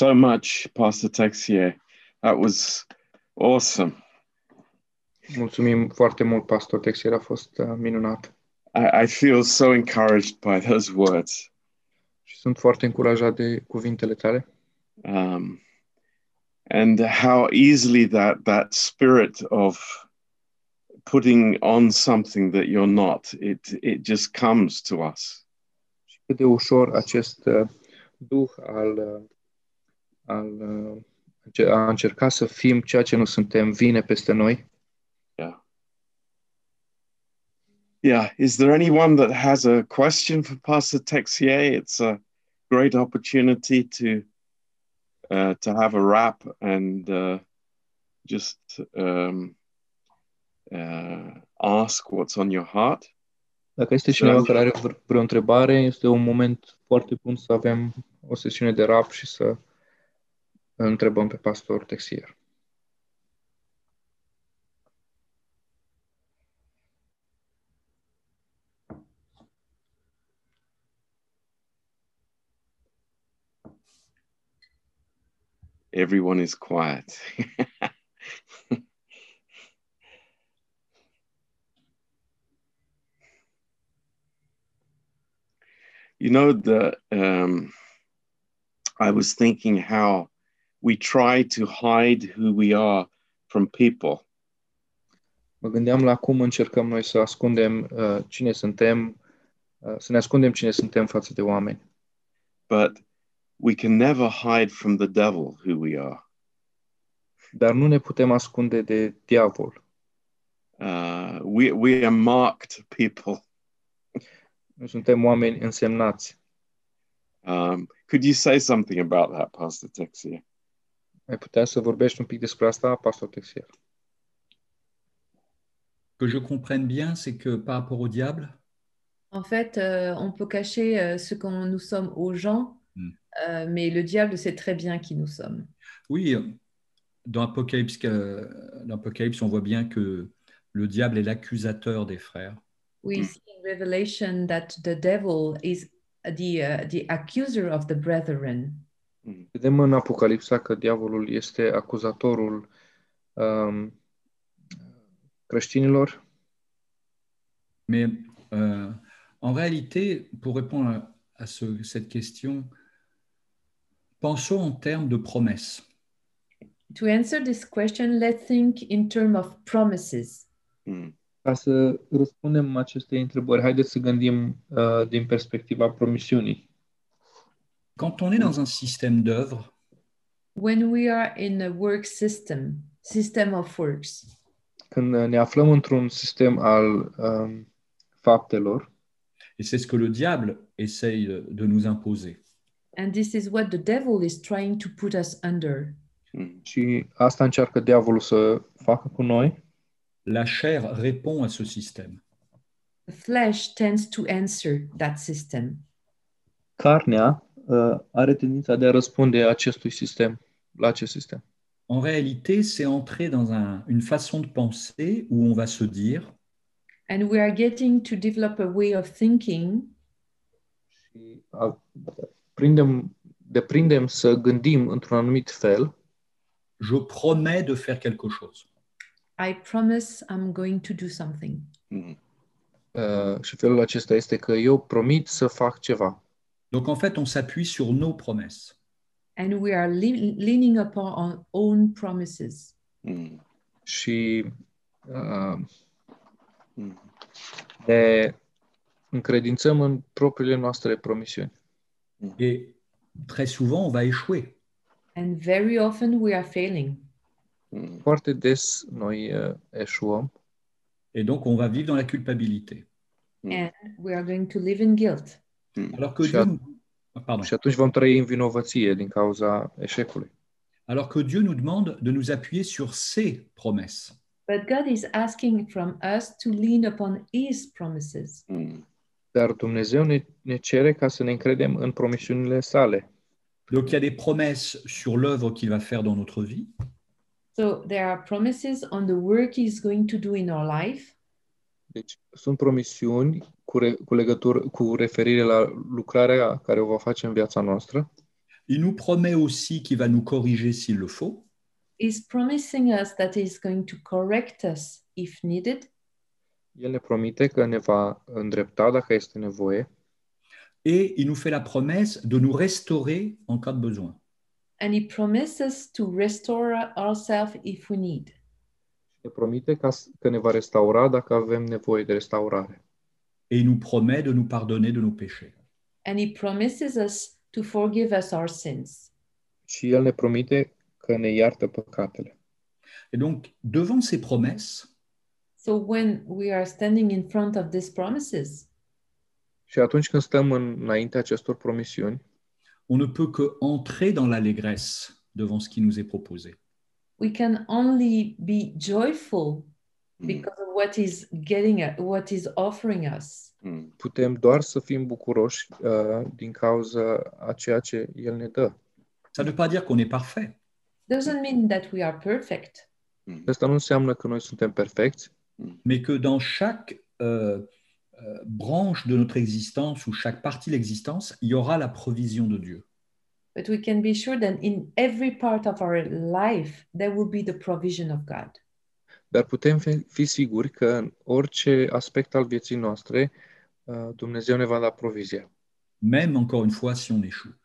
so much, Pastor Texier. That was awesome. Mulțumim foarte mult, Pastor Texier, a fost uh, minunat. I, I feel so encouraged by those words. Și sunt foarte încurajat de cuvintele tale. Um, and how easily that, that spirit of putting on something that you're not, it, it just comes to us. Și cât de ușor acest uh, duh al, uh, al uh, a încerca să fim ceea ce nu suntem vine peste noi. Yeah. Yeah. Is there anyone that has a question for Pastor Texier? It's a great opportunity to uh, to have a rap and uh, just um, uh, ask what's on your heart. Dacă este cineva care are vre- vreo întrebare, este un moment foarte bun să avem o sesiune de rap și să îl întrebăm pe pastor Texier. Everyone is quiet. you know the um, I was thinking how we try to hide who we are from people. Mă gândeam la cum încercăm noi să ascundem uh, cine suntem, uh, să ne ascundem cine suntem față de oameni. but we can never hide from the devil who we are. Dar nu ne putem ascunde de diavol. Uh, we, we are marked people. Noi suntem oameni însemnați. Um, could you say something about that, Pastor Texier? Ai putea să vorbești un pic despre asta, pastor Texier? Que je comprenne bien, c'est que par rapport au diable, En fait, euh, on peut cacher euh, ce qu'on nous sommes aux gens, Mm. euh, mais le diable sait très bien qui nous sommes. oui, dans Apocalypse, euh, dans Apocalypse, on voit bien que le diable est l'accusateur des frères. We Mm. see in Revelation that the devil is the, uh, the accuser of the brethren. Vedem în Apocalipsa că diavolul este acuzatorul um, creștinilor, Mais euh, en réalité, pour répondre à, à ce- cette question, pensons en termes de promesses. To answer this question, let's think in terms of promises. Mm. Ca să răspundem acestei întrebări, haideți să gândim uh, din perspectiva promisiunii. Quand on est dans un système d'œuvre, When we are in a work system, system of works, Când ne aflăm într-un sistem al um, faptelor, et c'est ce que le diable essaye de- nous imposer, and this is what the devil is trying to put us under. Și asta încearcă diavolul să facă cu noi, la chair répond à ce système. The flesh tends to answer that system. carnea are tendința de a răspunde acestui sistem, la acest sistem. En réalité, c'est entrer dans un- une façon de penser où on va se dire, And we are getting to develop a way of thinking Și prindem, deprindem să gândim într-un anumit fel, je promets de faire quelque chose. I promise I'm going to do something. Mm. uh, și felul acesta este că eu promit să fac ceva. Donc en fait, on s'appuie sur nos promesses. And we are le- leaning upon our own promises. Mm. Și uh, Mm. ne încredințăm în propriile noastre promisiuni. Et très souvent, on va échouer. And very often we are failing. Foarte des noi uh, eșuăm Et donc, on va vivre dans la culpabilité. And we are going to live in guilt. Alors que, Dieu, nous- pardon. și atunci vom trăi în vinovăție din cauza eșecului. Alors que Dieu nous demande de nous appuyer sur ses promesses. But God is asking from us to lean upon His promises. Dar Dumnezeu ne, ne cere ca să ne încredem în promisiunile sale. Donc, il y a des promesses sur l'œuvre qu'il va faire dans notre vie. So there are promises on the work He's going to do in our life. Deci sunt promisiuni cu, re, cu legătură cu referire la lucrarea care o va face în viața noastră. Il nous promet aussi qu'il va nous corriger s'il le faut. He's promising us that He's going to correct us if needed, El ne promite că ne va îndrepta dacă este nevoie Et il nous fait la promesse de nous restaurer en cas de besoin. and He promises to restore ourselves if we need. Ne promite ca, s- că ne va restaura dacă avem nevoie de restaurare. Et il nous promet de nous pardonner de nos péchés. And He promises us to forgive us our sins. Și El ne promite că ne iartă păcatele. Et donc, devant ces promesses, So when we are standing in front of these promises, Și atunci când stăm în, înaintea acestor promisiuni, on ne peut que entrer dans l'allégresse devant ce qui nous est proposé. We can only be joyful Mm. because of what is getting what is offering us. Mm. putem doar să fim bucuroși uh, din cauza a ceea ce El ne dă. Ça ne veut pas dire qu'on est parfait, Doesn't mean that we are perfect, Mm. Asta nu înseamnă că noi suntem perfecți, mais que dans chaque euh, euh, branche de notre existence ou chaque partie de l'existence, il y aura la provision de Dieu. But we can be sure that in every part of our life there will be the provision of God. dar putem fi- fi siguri că în orice aspect al vieții noastre uh, Dumnezeu ne va da provizia. Même, encore une fois, si on échoue.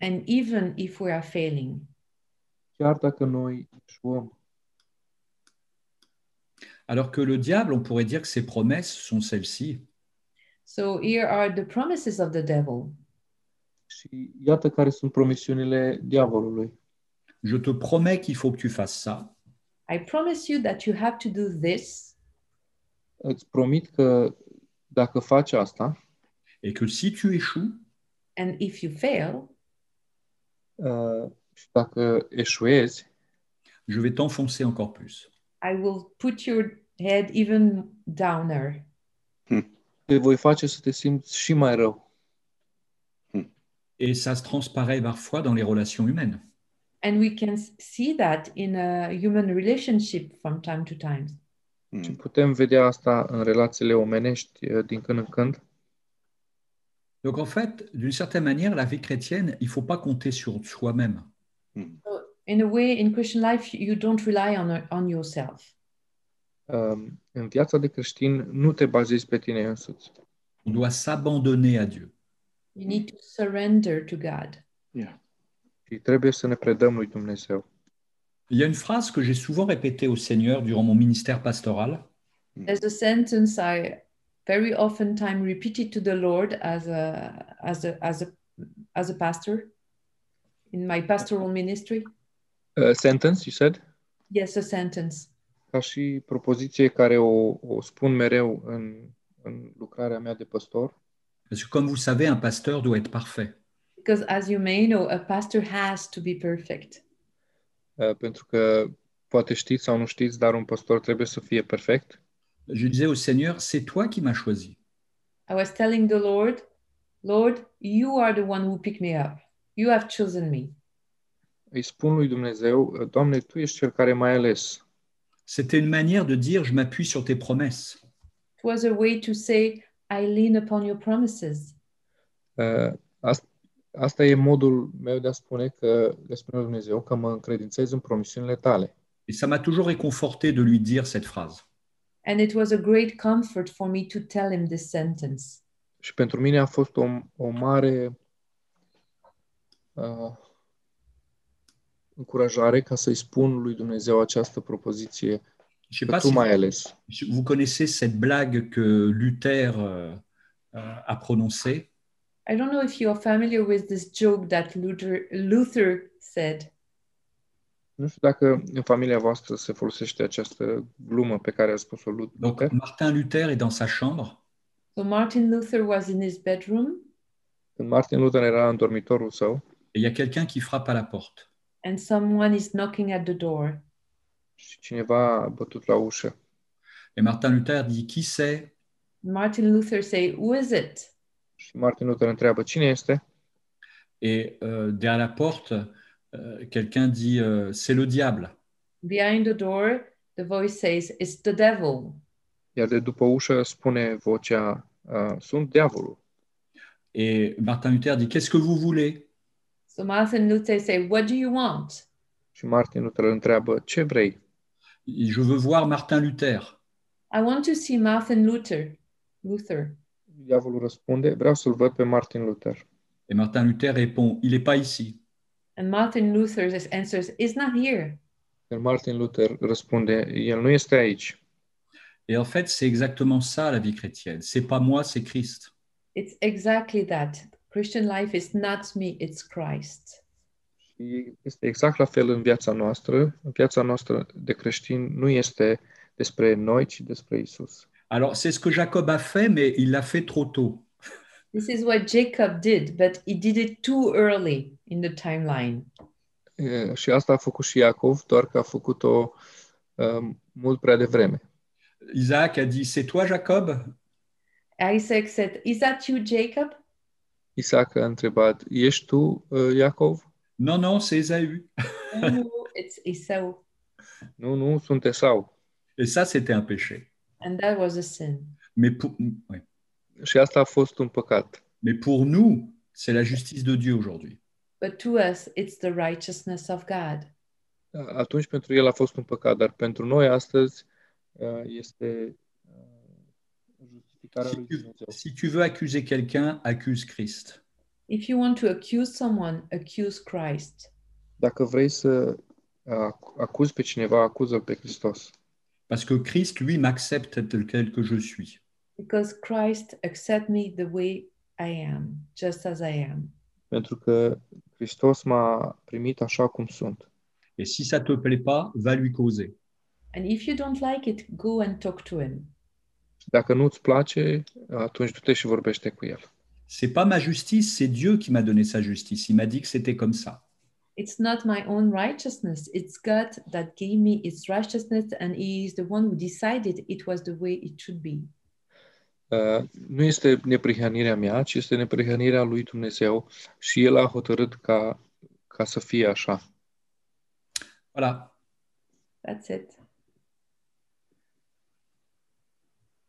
And even if we are failing, Chiar dacă noi eșuăm. Alors que le diable, on pourrait dire que ses promesses sont celles-ci. so here are the promises of the devil. Și iată care sunt promisiunile diavolului. Je te promets qu'il faut que tu fasses ça, I promise you that you have to do this, Îți promit că dacă faci asta et que si tu échoues, and if you fail, uh, și dacă eșuezi, je vais t'enfoncer encore plus. I will put your head even downer. te voi face să te simți și mai rău. Et ça se transparaît parfois dans les relations humaines. And we can see that in a human relationship from time to time. Și Mm. putem vedea asta în relațiile omenești uh, din când în când? Donc en fait, d'une certaine manière, la vie chrétienne, il ne faut pas compter sur soi-même. Mm. So in a way, in Christian life, you don't rely on, on yourself. Um, În viața de creștin nu te bazezi pe tine însuți. On doit s'abandonner à Dieu. You hmm. need to surrender to God. Yeah. Și trebuie să ne predăm lui Dumnezeu. Il y a une phrase que j'ai souvent répétée au Seigneur durant mon ministère pastoral. Hmm. There's a sentence I very often time repeated to the Lord as a as a as a as a pastor in my pastoral ministry. A sentence, you said? Yes, a sentence. Ca și propoziție care o, o spun mereu în, în lucrarea mea de păstor. Parce que comme vous savez, un pasteur doit être parfait. Because as you may know, a pastor has to be perfect. Uh, pentru că poate știți sau nu știți, dar un păstor trebuie să fie perfect. Je disais au Seigneur, c'est toi qui m'as choisi. I was telling the Lord, Lord, you are the one who picked me up. You have chosen me. Îi spun lui Dumnezeu, Doamne, Tu ești Cel care m-ai ales. C'était une manière de dire, je m'appuie sur tes promesses. It was a way to say, I lean upon your promises. Uh, asta, asta e modul meu de a spune că le spune lui Dumnezeu că mă încredințez în promisiunile tale. Et ça m'a toujours réconforté de lui dire cette phrase. And it was a great comfort for me to tell him this sentence. Și pentru mine a fost o, o mare uh, încurajare ca să-i spun lui Dumnezeu această propoziție Je sais pas si vous connaissez cette blague que Luther euh, euh, a prononcée? I don't know if you are familiar with this joke that Luther, Luther said. Nu știu dacă în familia voastră se folosește această glumă pe care a spus-o Donc. Martin Luther est dans sa chambre So Martin Luther was in his bedroom Când Martin Luther era în dormitorul său et il y a quelqu'un qui frappe à la porte. and someone is knocking at the door. Și cineva a bătut la ușă. Et Martin Luther dit Qui c'est Martin Luther say, "Who is it?" Și Martin Luther întreabă, cine este? Et euh, derrière la porte, euh, quelqu'un dit euh, C'est le diable. Behind the door, the voice says, "It's the devil." Iar de după ușă spune vocea, "Uh, sunt diavolul. Et Martin Luther dit Qu'est-ce que vous voulez So Martin Luther say, "What do you want?" Și Martin Luther îl întreabă, ce vrei? Je veux voir Martin Luther. I want to see Martin Luther. Luther. Diavolul răspunde, vreau să-l văd pe Martin Luther. Et Martin Luther répond, il n'est pas ici. And Martin Luther answers, "Is not here." Iar Martin Luther răspunde, el nu este aici. Et en fait, c'est exactement ça la vie chrétienne. C'est pas moi, c'est Christ. It's exactly that. Christian life is not me, it's Christ. Și este exact la fel în viața noastră. În viața noastră de creștin nu este despre noi, ci despre Isus. Alors, c'est ce que Jacob a fait, mais il l'a fait trop tôt. This is what Jacob did, but he did it too early in the timeline. E, și asta a făcut și Iacov, doar că a făcut-o um, mult prea devreme. Isaac a dit, c'est toi Jacob Isaac said, Is that you, Jacob? Isaac a întrebat, ești tu, uh, Iacov? Non, non, c'est Ésaü. no, it's Esau. Nu, nu, sunt Esau. Et ça, c'était un péché. And that was a sin. Mais pour, ouais. Și asta a fost un păcat. Mais pour nous, c'est la justice de Dieu aujourd'hui. But to us, it's the righteousness of God. Atunci pentru el a fost un păcat, dar pentru noi astăzi uh, este uh, justificarea Si lui tu, Dumnezeu. si tu veux accuser quelqu'un, accuse Christ. If you want to accuse someone, accuse Christ. Dacă vrei să uh, acuzi pe cineva, acuză-l pe Hristos. Parce que Christ, lui, m'accepte tel quel que je suis. Because Christ accept me the way I am, just as I am. Pentru că Hristos m-a primit așa cum sunt. Et si ça te plaît pas, va lui causer. And if you don't like it, go and talk to him. Și dacă nu-ți place, atunci du-te și vorbește cu el. C'est pas ma justice, c'est Dieu qui m'a donné sa justice. Il m'a dit que c'était comme ça. It's not my own righteousness. It's God that gave me its righteousness, and He is the one who decided it was the way it should be. Uh, nu este neprihănirea mea, ci este neprihănirea lui Dumnezeu și El a hotărât ca, ca să fie așa. Voilà. That's it.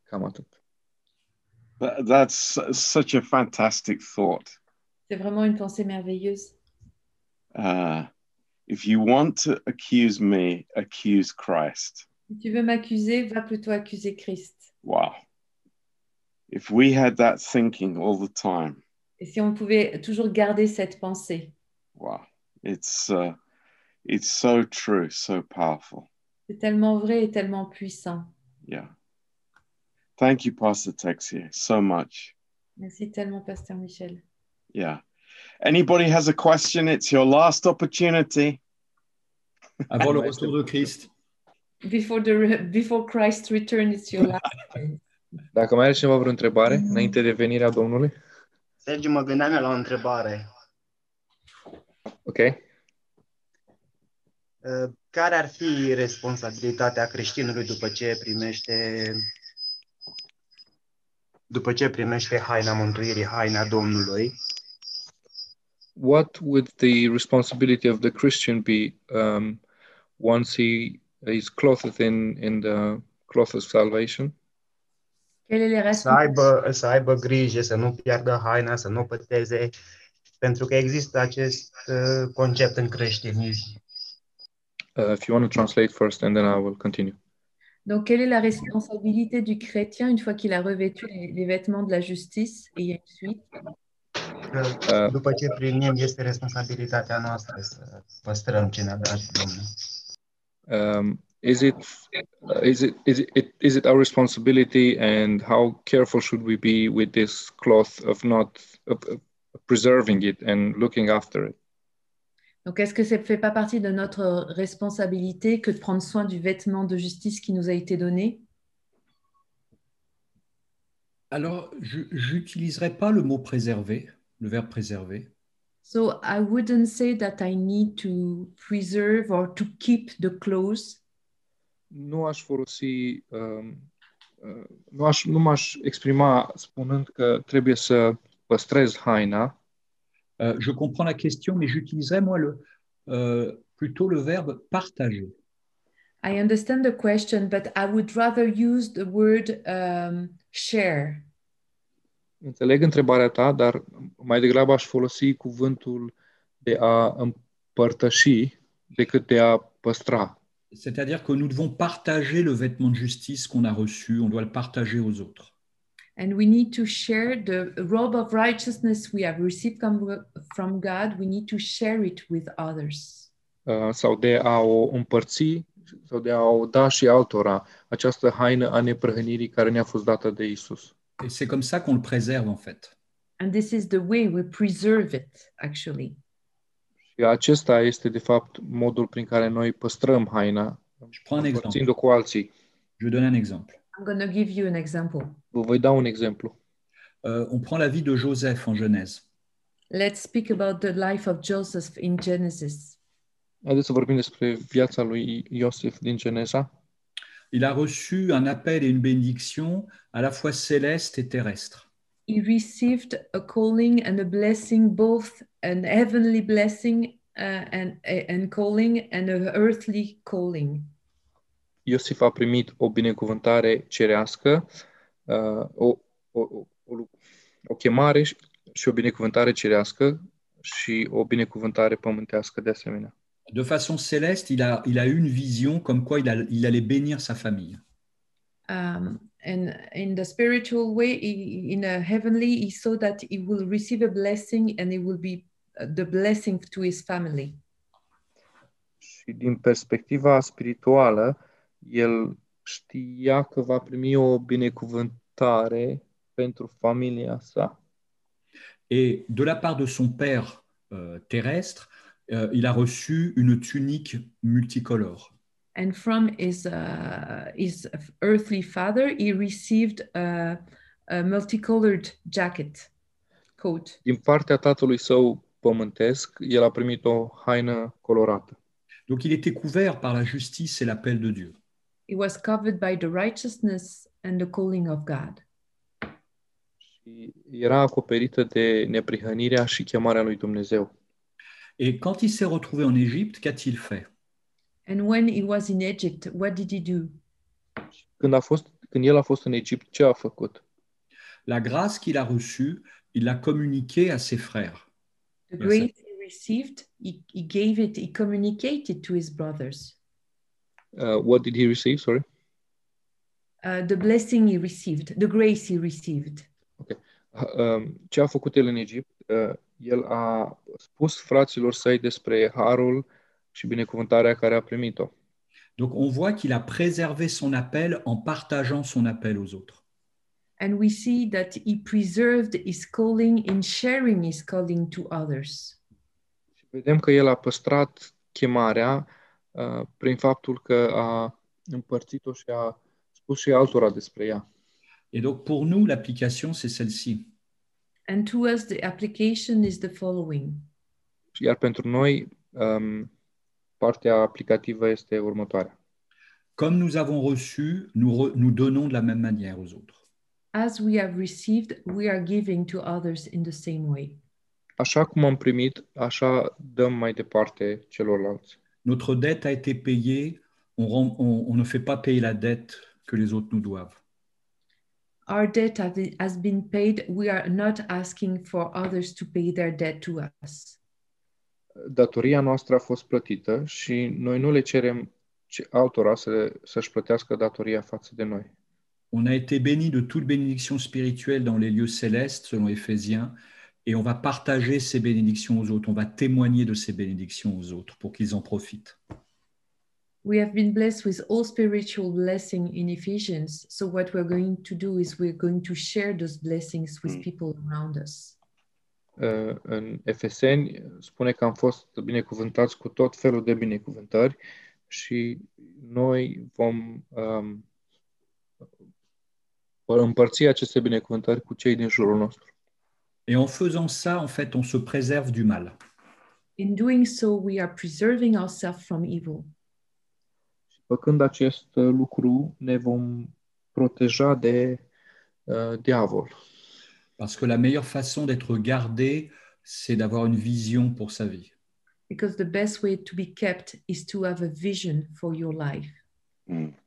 Cam atât. That, that's such a fantastic thought. C'est vraiment une pensée merveilleuse. Uh, if you want to accuse me, accuse Christ. Si tu veux m'accuser, va plutôt accuser Christ. Wow. If we had that thinking all the time, Et si on pouvait toujours garder cette pensée, wow, it's uh, it's so true, so powerful. c'est tellement vrai et tellement puissant. Yeah. Thank you, Pastor Texier, so much. Merci tellement, Pasteur Michel. Yeah. Anybody has a question? It's your last opportunity. Avant le Ouais, retour de Christ. Before, the re- before Christ return, it's your last chance. Dacă mai are cineva vreo întrebare înainte de venirea Domnului? Sergiu, mă gândeam eu la o întrebare. Ok? Uh, Care ar fi responsabilitatea creștinului după ce primește după ce primește haina mântuirii, haina Domnului? What would the responsibility of the Christian be um, once he is clothed in, in the cloth of salvation? Quelle est les Să aibă, să aibă grijă, să nu piardă haina, să nu păteze, pentru că există acest uh, concept în creștinism. Uh, if you want to translate first, and then I will continue. Donc, quelle est la responsabilité du chrétien une fois qu'il a revêtu les, les vêtements de la justice Et il y a une suite? Că după ce primim, este responsabilitatea noastră să păstrăm ce ne-a dat Domnul. Um, is it uh, is it is it is it our responsibility, and how careful should we be with this cloth of not of, of preserving it and looking after it? Donc, est-ce que ça ne fait pas partie de notre responsabilité que de prendre soin du vêtement de justice qui nous a été donné? Alors, je n'utiliserai pas le mot préserver, le verbe préserver. So, I wouldn't say that I need to preserve or to keep the clothes. Nu aș folosi, um, uh, nu, aș, nu m-aș exprima spunând că trebuie să păstrez haina, Euh, je comprends la question, mais j'utiliserai moi le, euh, plutôt le verbe partager. I understand the question, but I would rather use the word um, share. Înțeleg întrebarea ta, dar mai degrabă aș folosi cuvântul de a împărtăși decât de a păstra. C'est-à-dire que nous devons partager le vêtement de justice qu'on a reçu, on doit le partager aux autres. And we need to share the robe of righteousness we have received from, from God. We need to share it with others. uh, sau de a o împărți sau de a o da și altora această haină a neprăhănirii care ne-a fost dată de Isus. Et c'est comme ça qu'on le préserve en fait. And this is the way we preserve it, actually. Și acesta este, de fapt, modul prin care noi păstrăm haina, Je prends un exemple. împărțind-o cu alții. Je vais donner un exemple. I'm going to give you an example. Vă voi da un exemplu. Euh, on prend la vie de Joseph en Genèse. Let's speak about the life of Joseph in Genesis. Haideți să vorbim despre viața lui Iosif din Geneza. Il a reçu un appel et une bénédiction à la fois céleste et terrestre. He received a calling and a blessing, both an heavenly blessing uh, and, and calling and an earthly calling. Iosif a primit o binecuvântare cerească, uh, o, o, o, o, o chemare și- și o binecuvântare cerească și o binecuvântare pământească de asemenea. De façon céleste, il a, il a eu une vision comme quoi il, a- il allait bénir sa famille. Um, and in the spiritual way, he, in a heavenly, he saw that he will receive a blessing and it will be uh, the blessing to his family. Și din perspectiva spirituală, el știa că va primi o binecuvântare pentru familia sa? Et de la part de son père euh, terrestre, euh, il a reçu une tunique multicolore. And from his, uh, his earthly father, he received a, a multicolored jacket, coat. Din partea tatălui său pământesc, el a primit o haină colorată. Donc il était couvert par la justice et l'appel de Dieu. He was covered by the righteousness and the calling of God. Și era acoperită de neprihănirea și chemarea lui Dumnezeu. Et quand il s'est retrouvé en Égypte, qu'a-t-il fait And when he was in Egypt, what did he do? Când, a fost, când el a fost în Egipt, ce a făcut? La grâce qu'il a reçue, il l'a communiquée à ses frères. The Yes, grace he received, he, he gave it, he communicated to his brothers. Uh, what did he receive? Sorry. Uh, the blessing he received, the grace he received. Uh, um, ce a făcut el în Egipt? Uh, el a spus fraților săi despre harul și binecuvântarea care a primit-o. Donc on voit qu'il a préservé son appel en partageant son appel aux autres. And we see that he preserved his calling in sharing his calling to others. Și vedem că el a păstrat chemarea uh, prin faptul că a împărțit-o și a spus și altora despre ea. Et donc pour nous, l'application, c'est celle-ci. And to us, the application is the following Iar pentru noi, um, partea aplicativă este următoarea. Comme nous avons reçu, nous, re- nous donnons de la même manière aux autres. As we have received, we are giving to others in the same way. Așa cum am primit, așa dăm mai departe celorlalți. Notre dette a été payée, on, rend- on- on ne fait pas payer la dette que les autres nous doivent. Our debt has been paid. We are not asking for others to pay their debt to us. Datoria noastră a fost plătită și noi nu le cerem ce- altora să, să-și plătească datoria față de noi. On a été béni de toute bénédiction spirituelle dans les lieux célestes, selon Éphésiens, et on va partager ces bénédictions aux autres. On va témoigner de ces bénédictions aux autres pour qu'ils en profitent. We have been blessed with all spiritual blessing in Ephesians. So what we're going to do is we're going to share those blessings with Mm. people around us. Uh, În Efeseni spune că am fost binecuvântați cu tot felul de binecuvântări și noi vom um, împărți aceste binecuvântări cu cei din jurul nostru. Et en faisant ça, en fait, on se préserve du mal. In doing so, we are preserving ourselves from evil. Și făcând acest lucru, ne vom proteja de uh, diavol. Parce que la meilleure façon d'être gardé, c'est d'avoir une vision pour sa vie. Because the best way to be kept is to have a vision for your life. Mm.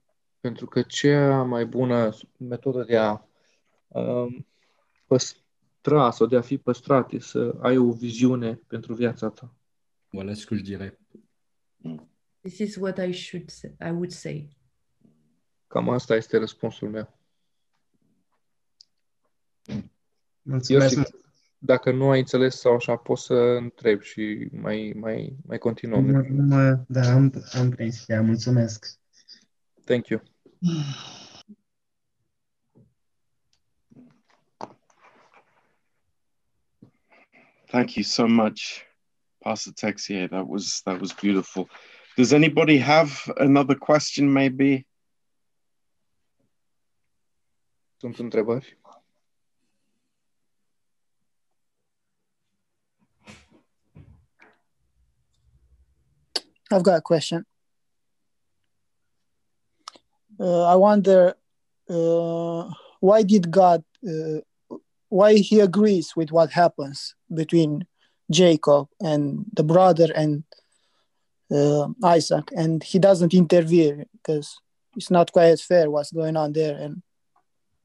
Pentru că cea mai bună metodă de a um, păstra sau de a fi păstrat e să ai o viziune pentru viața ta. Voilà ce que je dirais. This is what I should say, I would say. Cam asta este răspunsul meu. Mulțumesc Iosif, mult. dacă nu ai înțeles sau așa, poți să întreb și mai, mai, mai continuăm. Mă- mă- Da, am, am prins ideea. Mulțumesc. Thank you. Thank you so much, Pastor Texier. That was that was beautiful. Does anybody have another question? Maybe. Sunt întrebări? I've got a question. Uh, I wonder uh, why did God, uh, why He agrees with what happens between Jacob and the brother and uh, Isaac, and He doesn't interfere because it's not quite fair what's going on there. And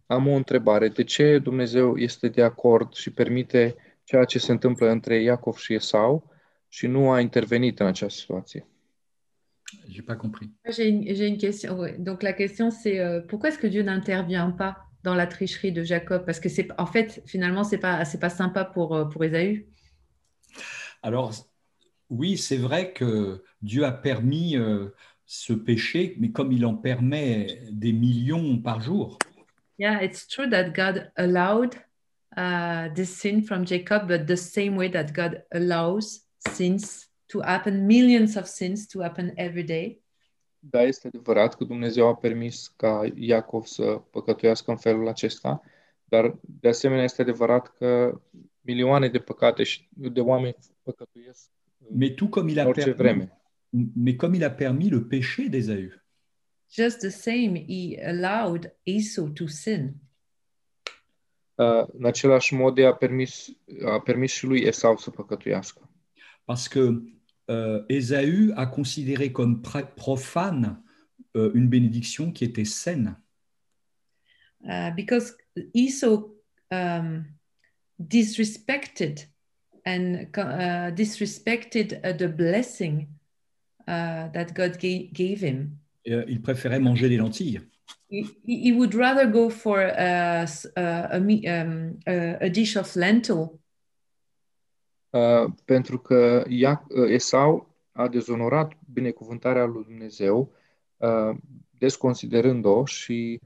Am o întrebare. De ce Dumnezeu este de acord și permite ceea ce se întâmplă între Iacov și Esau și nu a intervenit în această situație? J'ai pas compris. J'ai une, j'ai une question. ouais. Donc la question c'est euh, pourquoi est-ce que Dieu n'intervient pas dans la tricherie de Jacob Parce que c'est en fait finalement c'est pas c'est pas sympa pour euh, pour Ésaü. Alors, oui, c'est vrai que Dieu a permis euh, ce péché, mais comme il en permet des millions par jour, Yeah, it's true that God allowed uh, this sin from Jacob, but the same way that God allows sins to happen, millions of sins to happen every day. Da, este adevărat că Dumnezeu a permis ca Iacov să păcătuiască în felul acesta, dar de asemenea este adevărat că milioane de păcate și de oameni păcătuiesc mais tout comme il în a orice permis, vreme. mais comme il a permis le péché d'Ésaü. Just the same, he allowed Esau to sin. Uh, În același mod, a permis, a permis și lui Esau să păcătuiască. Parce que euh, Ésaü a considéré comme profane euh, une bénédiction qui était saine. Uh, because Esau um, disrespected and uh, disrespected uh, the blessing uh, that God ga- gave him. Euh, il préférait manger des lentilles. He, he would rather go for a, a, um, a, a dish of lentil pentru că Ia, uh, Esau a dezonorat binecuvântarea lui Dumnezeu, uh, desconsiderând-o și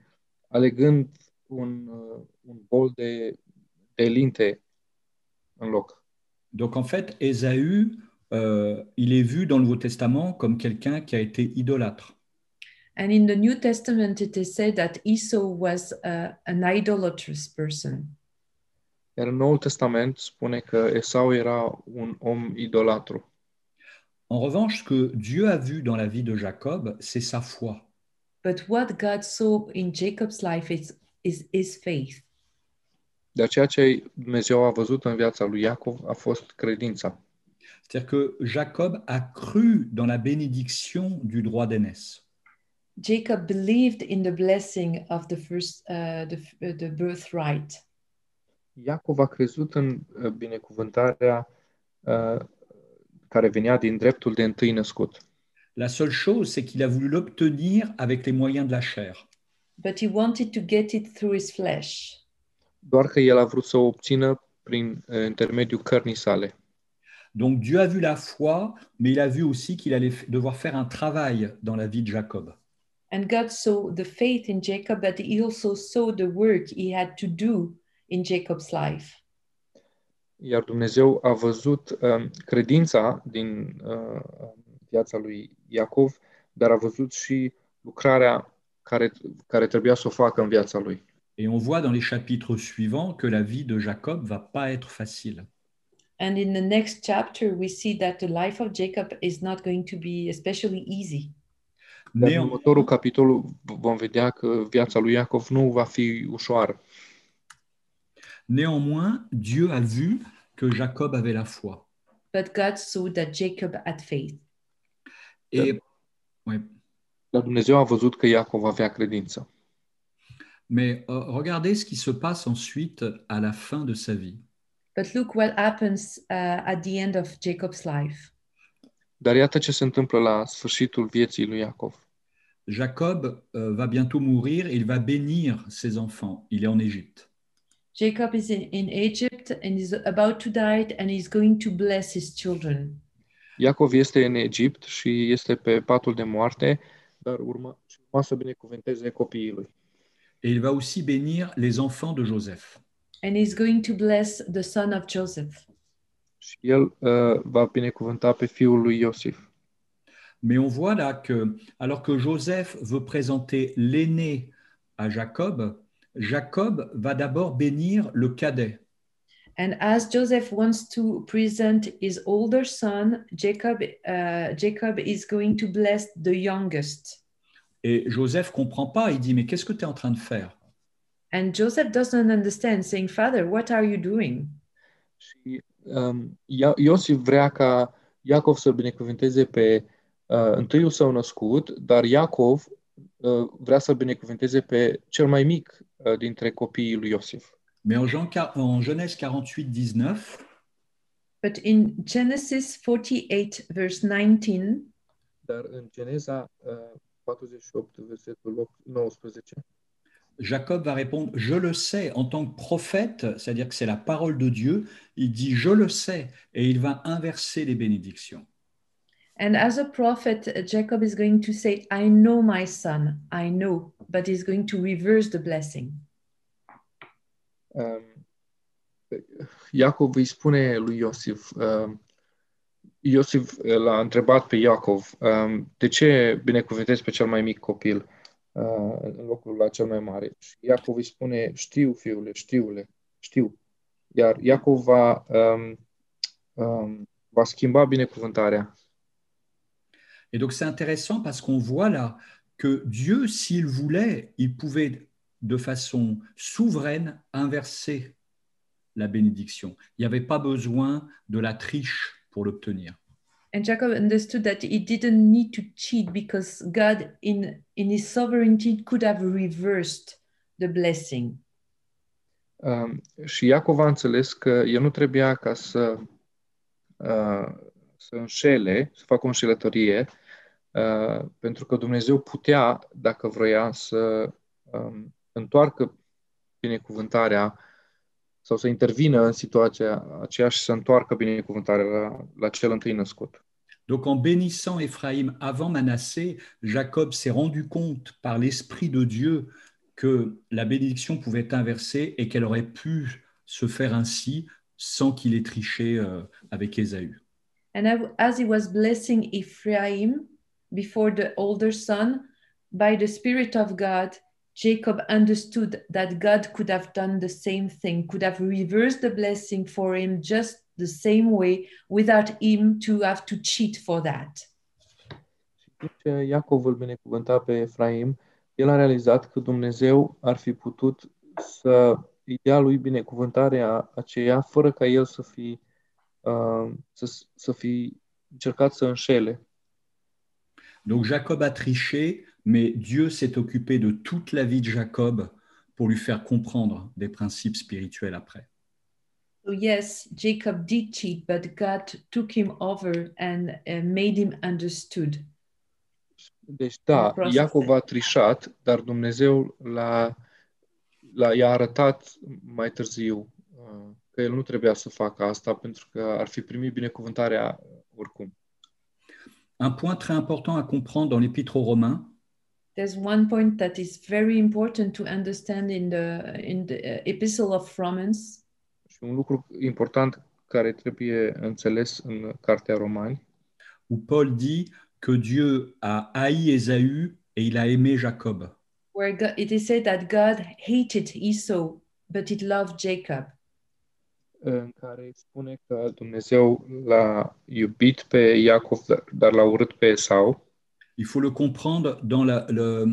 alegând un, uh, un bol de, de linte în loc. Donc en fait, Ésaü, euh, il est vu dans le Nouveau Testament comme quelqu'un qui a été idolâtre. And in the New Testament, it is said that Esau was uh, an idolatrous person. Iar în Noul Testament spune că Esau era un om idolatru. En revanche, ce que Dieu a vu dans la vie de Jacob, c'est sa foi. But what God saw in Jacob's life is, is his faith. Dar ceea ce Dumnezeu a văzut în viața lui Iacov a fost credința. C'est-à-dire que Jacob a cru dans la bénédiction du droit d'aînesse. Jacob believed in the blessing of the first, uh, the, uh, the birthright. Iacov a crezut în uh, binecuvântarea uh, care venea din dreptul de întâi născut. La seule chose, c'est qu'il a voulu l'obtenir avec les moyens de la chair. But he wanted to get it through his flesh. Doar că el a vrut să o obțină prin uh, intermediul cărnii sale. Donc Dieu a vu la foi, mais il a vu aussi qu'il allait devoir faire un travail dans la vie de Jacob. And God saw the faith in Jacob, but he also saw the work he had to do in Jacob's life. Iar Dumnezeu a văzut um, credința din uh, viața lui Iacov, dar a văzut și lucrarea care, care trebuia să o facă în viața lui. Et on voit dans les chapitres suivants que la vie de Jacob va pas être facile. And in the next chapter, we see that the life of Jacob is not going to be especially easy. Dar în Néan- următorul capitol vom vedea că viața lui Iacov nu va fi ușoară. Néanmoins, Dieu a vu que Jacob avait la foi. But God saw that Jacob had faith. Et, ouais. Dar Dumnezeu a văzut că Iacov avea credință. Mais euh, regardez ce qui se passe ensuite à la fin de sa vie. But look what happens uh, at the end of Jacob's life. Dar iată ce se întâmplă la sfârșitul vieții lui Iacov. Jacob euh, va bientôt mourir et il va bénir ses enfants. Il est en Égypte. Jacob is in, in Egypt and is about to die and he's going to bless his children. Iacov este în Egipt și este pe patul de moarte, dar urma, urma să binecuvânteze copiii lui. Et il va aussi bénir les enfants de Joseph. And he's going to bless the son of Joseph. Și el uh, va binecuvânta pe fiul lui Iosif. Mais on voit là que, alors que Joseph veut présenter l'aîné à Jacob, Jacob va d'abord bénir le cadet. And as Joseph wants to present his older son, Jacob, uh, Jacob is going to bless the youngest. Et Joseph comprend pas, il dit, mais qu'est-ce que tu es en train de faire? And Joseph doesn't understand, saying, Father, what are you doing? Și um, Iosif vrea ca Iacov să binecuvânteze pe uh, întâiul său născut, dar Iacov vrea să binecuvânteze pe cel mai mic uh, dintre copiii lui Iosif. Mais en, Jean, en Genèse 48, 19, But in Genesis 48, verse 19, Dar în Geneza uh, 48, versetul 19, Jacob va répondre, je le sais, en tant que prophète, c'est-à-dire que c'est la parole de Dieu, il dit, je le sais, et il va inverser les bénédictions. And as a prophet, uh, Jacob is going to say, I know my son, I know, but he's going to reverse the blessing. um, Iacov îi spune lui Iosif, um, Iosif l-a întrebat pe Iacov, um, de ce binecuvântezi pe cel mai mic copil uh, în locul la cel mai mare? Și Iacov îi spune, știu, fiule, știule, știu. Iar Iacov va, um, um, va schimba binecuvântarea. Et donc c'est intéressant parce qu'on voit là que Dieu, s'il voulait, il pouvait de façon souveraine inverser la bénédiction. Il n'y avait pas besoin de la triche pour l'obtenir. And Jacob understood that he didn't need to cheat because God, in, in his sovereignty, could have reversed the blessing. Um, și Iacov a înțeles că el nu trebuia ca să, uh, să înșele, să facă o înșelătorie, uh, pentru că Dumnezeu putea, dacă vroia, să um, întoarcă binecuvântarea sau să intervină în situația aceea și să întoarcă binecuvântarea la, la cel întâi născut. Donc en bénissant Éphraïm avant Manassé, Jacob s'est rendu compte par l'Esprit de Dieu que la bénédiction pouvait être inversée et qu'elle aurait pu se faire ainsi sans qu'il ait triché euh, avec Ésaü. And as he was blessing Ephraim before the older son, by the Spirit of God, Jacob understood that God could have done the same thing, could have reversed the blessing for him just the same way without him to have to cheat for that. Și timp ce Iacov îl binecuvânta pe Efraim, el a realizat că Dumnezeu ar fi putut să îi dea lui binecuvântarea aceea fără ca el să fi, uh, să, să fi încercat să înșele. Donc Jacob a triché, mais Dieu s'est occupé de toute la vie de Jacob pour lui faire comprendre des principes spirituels après. So yes, Jacob did cheat, but God took him over and uh, made him understood. Deci, da. Iacov a trișat, dar Dumnezeu l-a, l-a, i-a arătat mai târziu uh, că el nu trebuia să facă asta pentru că ar fi primit binecuvântarea oricum. Un point très important à comprendre dans l'épître aux Romains, There's one point that is very important to understand in the in the uh, Epistle of Romans. Și un lucru important care trebuie înțeles în Cartea Romani, où Paul dit que Dieu a haï Ésaü et il a aimé Jacob. where God, it is said that God hated Esau, but it loved Jacob. În care spune că Dumnezeu l-a iubit pe Iacov, dar- dar l-a urât pe Esau. Il faut le comprendre dans la- le,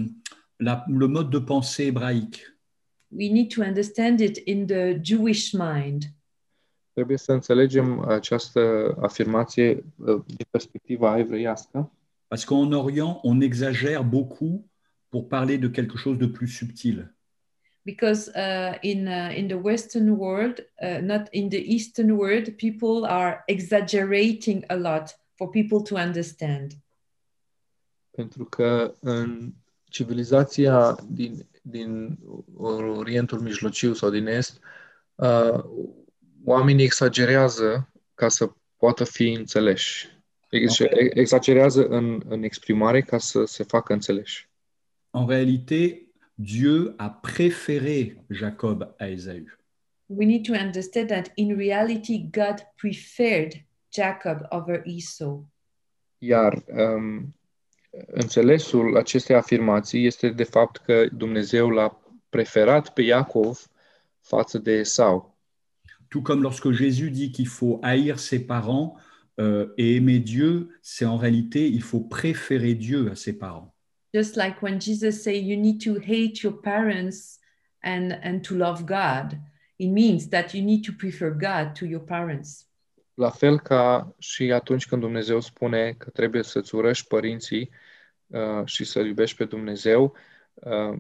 la- le mode de pensée hébraïque. We need to understand it in the Jewish mind. Trebuie să înțelegem această afirmație uh, din perspectiva evreiască, Parce qu'en Orient, on exagère beaucoup pour parler de quelque chose de plus subtil. Because uh, in uh, in the Western world, uh, not in the Eastern world, people are exaggerating a lot for people to understand. Pentru că în civilizația din, din Orientul Mijlociu sau din Est, uh, oamenii exagerează ca să poată fi înțeleși. Ex- Ok. Exagerează în, în exprimare ca să se facă înțeleși. En réalité, Dieu a préféré Jacob à Ésaü. We need to understand that in reality, God preferred Jacob over Esau. Iar um, înțelesul acestei afirmații este de fapt că Dumnezeu l-a preferat pe Iacov față de Esau. Tout comme lorsque Jésus dit qu'il faut haïr ses parents euh, et aimer Dieu, c'est en réalité, il faut préférer Dieu à ses parents. Just like when Jesus say you need to hate your parents and, and to love God, it means that you need to prefer God to your parents. La fel ca și atunci când Dumnezeu spune că trebuie să-ți urăști părinții uh, și să iubești pe Dumnezeu, uh,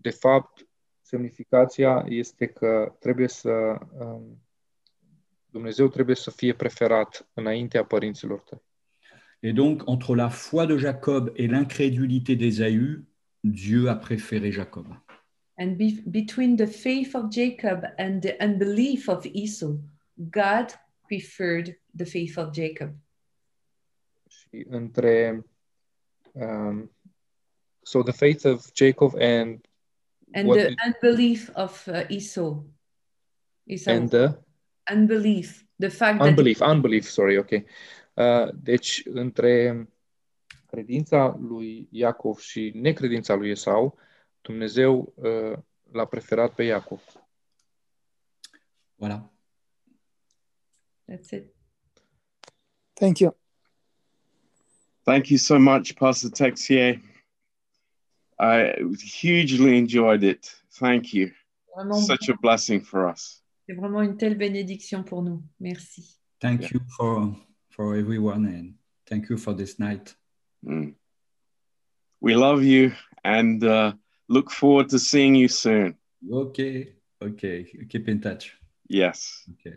de fapt, semnificația este că trebuie să um, Dumnezeu trebuie să fie preferat înaintea părinților tăi. Et donc, entre la foi de Jacob et l'incrédulité d'Ésaü, Dieu a préféré Jacob. And be- between the faith of Jacob and the unbelief of Esau, God preferred the faith of Jacob. Și între um, so the faith of Jacob and And the did- unbelief of uh, Esau. Esau. and the? Unbelief. The fact that unbelief, unbelief, sorry, ok. Uh, deci între credința lui Iacov și necredința lui Esau, Dumnezeu uh, l-a preferat pe Iacov. Voilà. that's it. Thank you. Thank you so much, Pastor Texier. I hugely enjoyed it. Thank you. Vraiment, Such a blessing for us. c'est vraiment une telle bénédiction pour nous. Merci. Thank you for, for everyone and thank you for this night. Mm. We love you and uh, look forward to seeing you soon. Okay, okay. Keep in touch. Yes. Okay.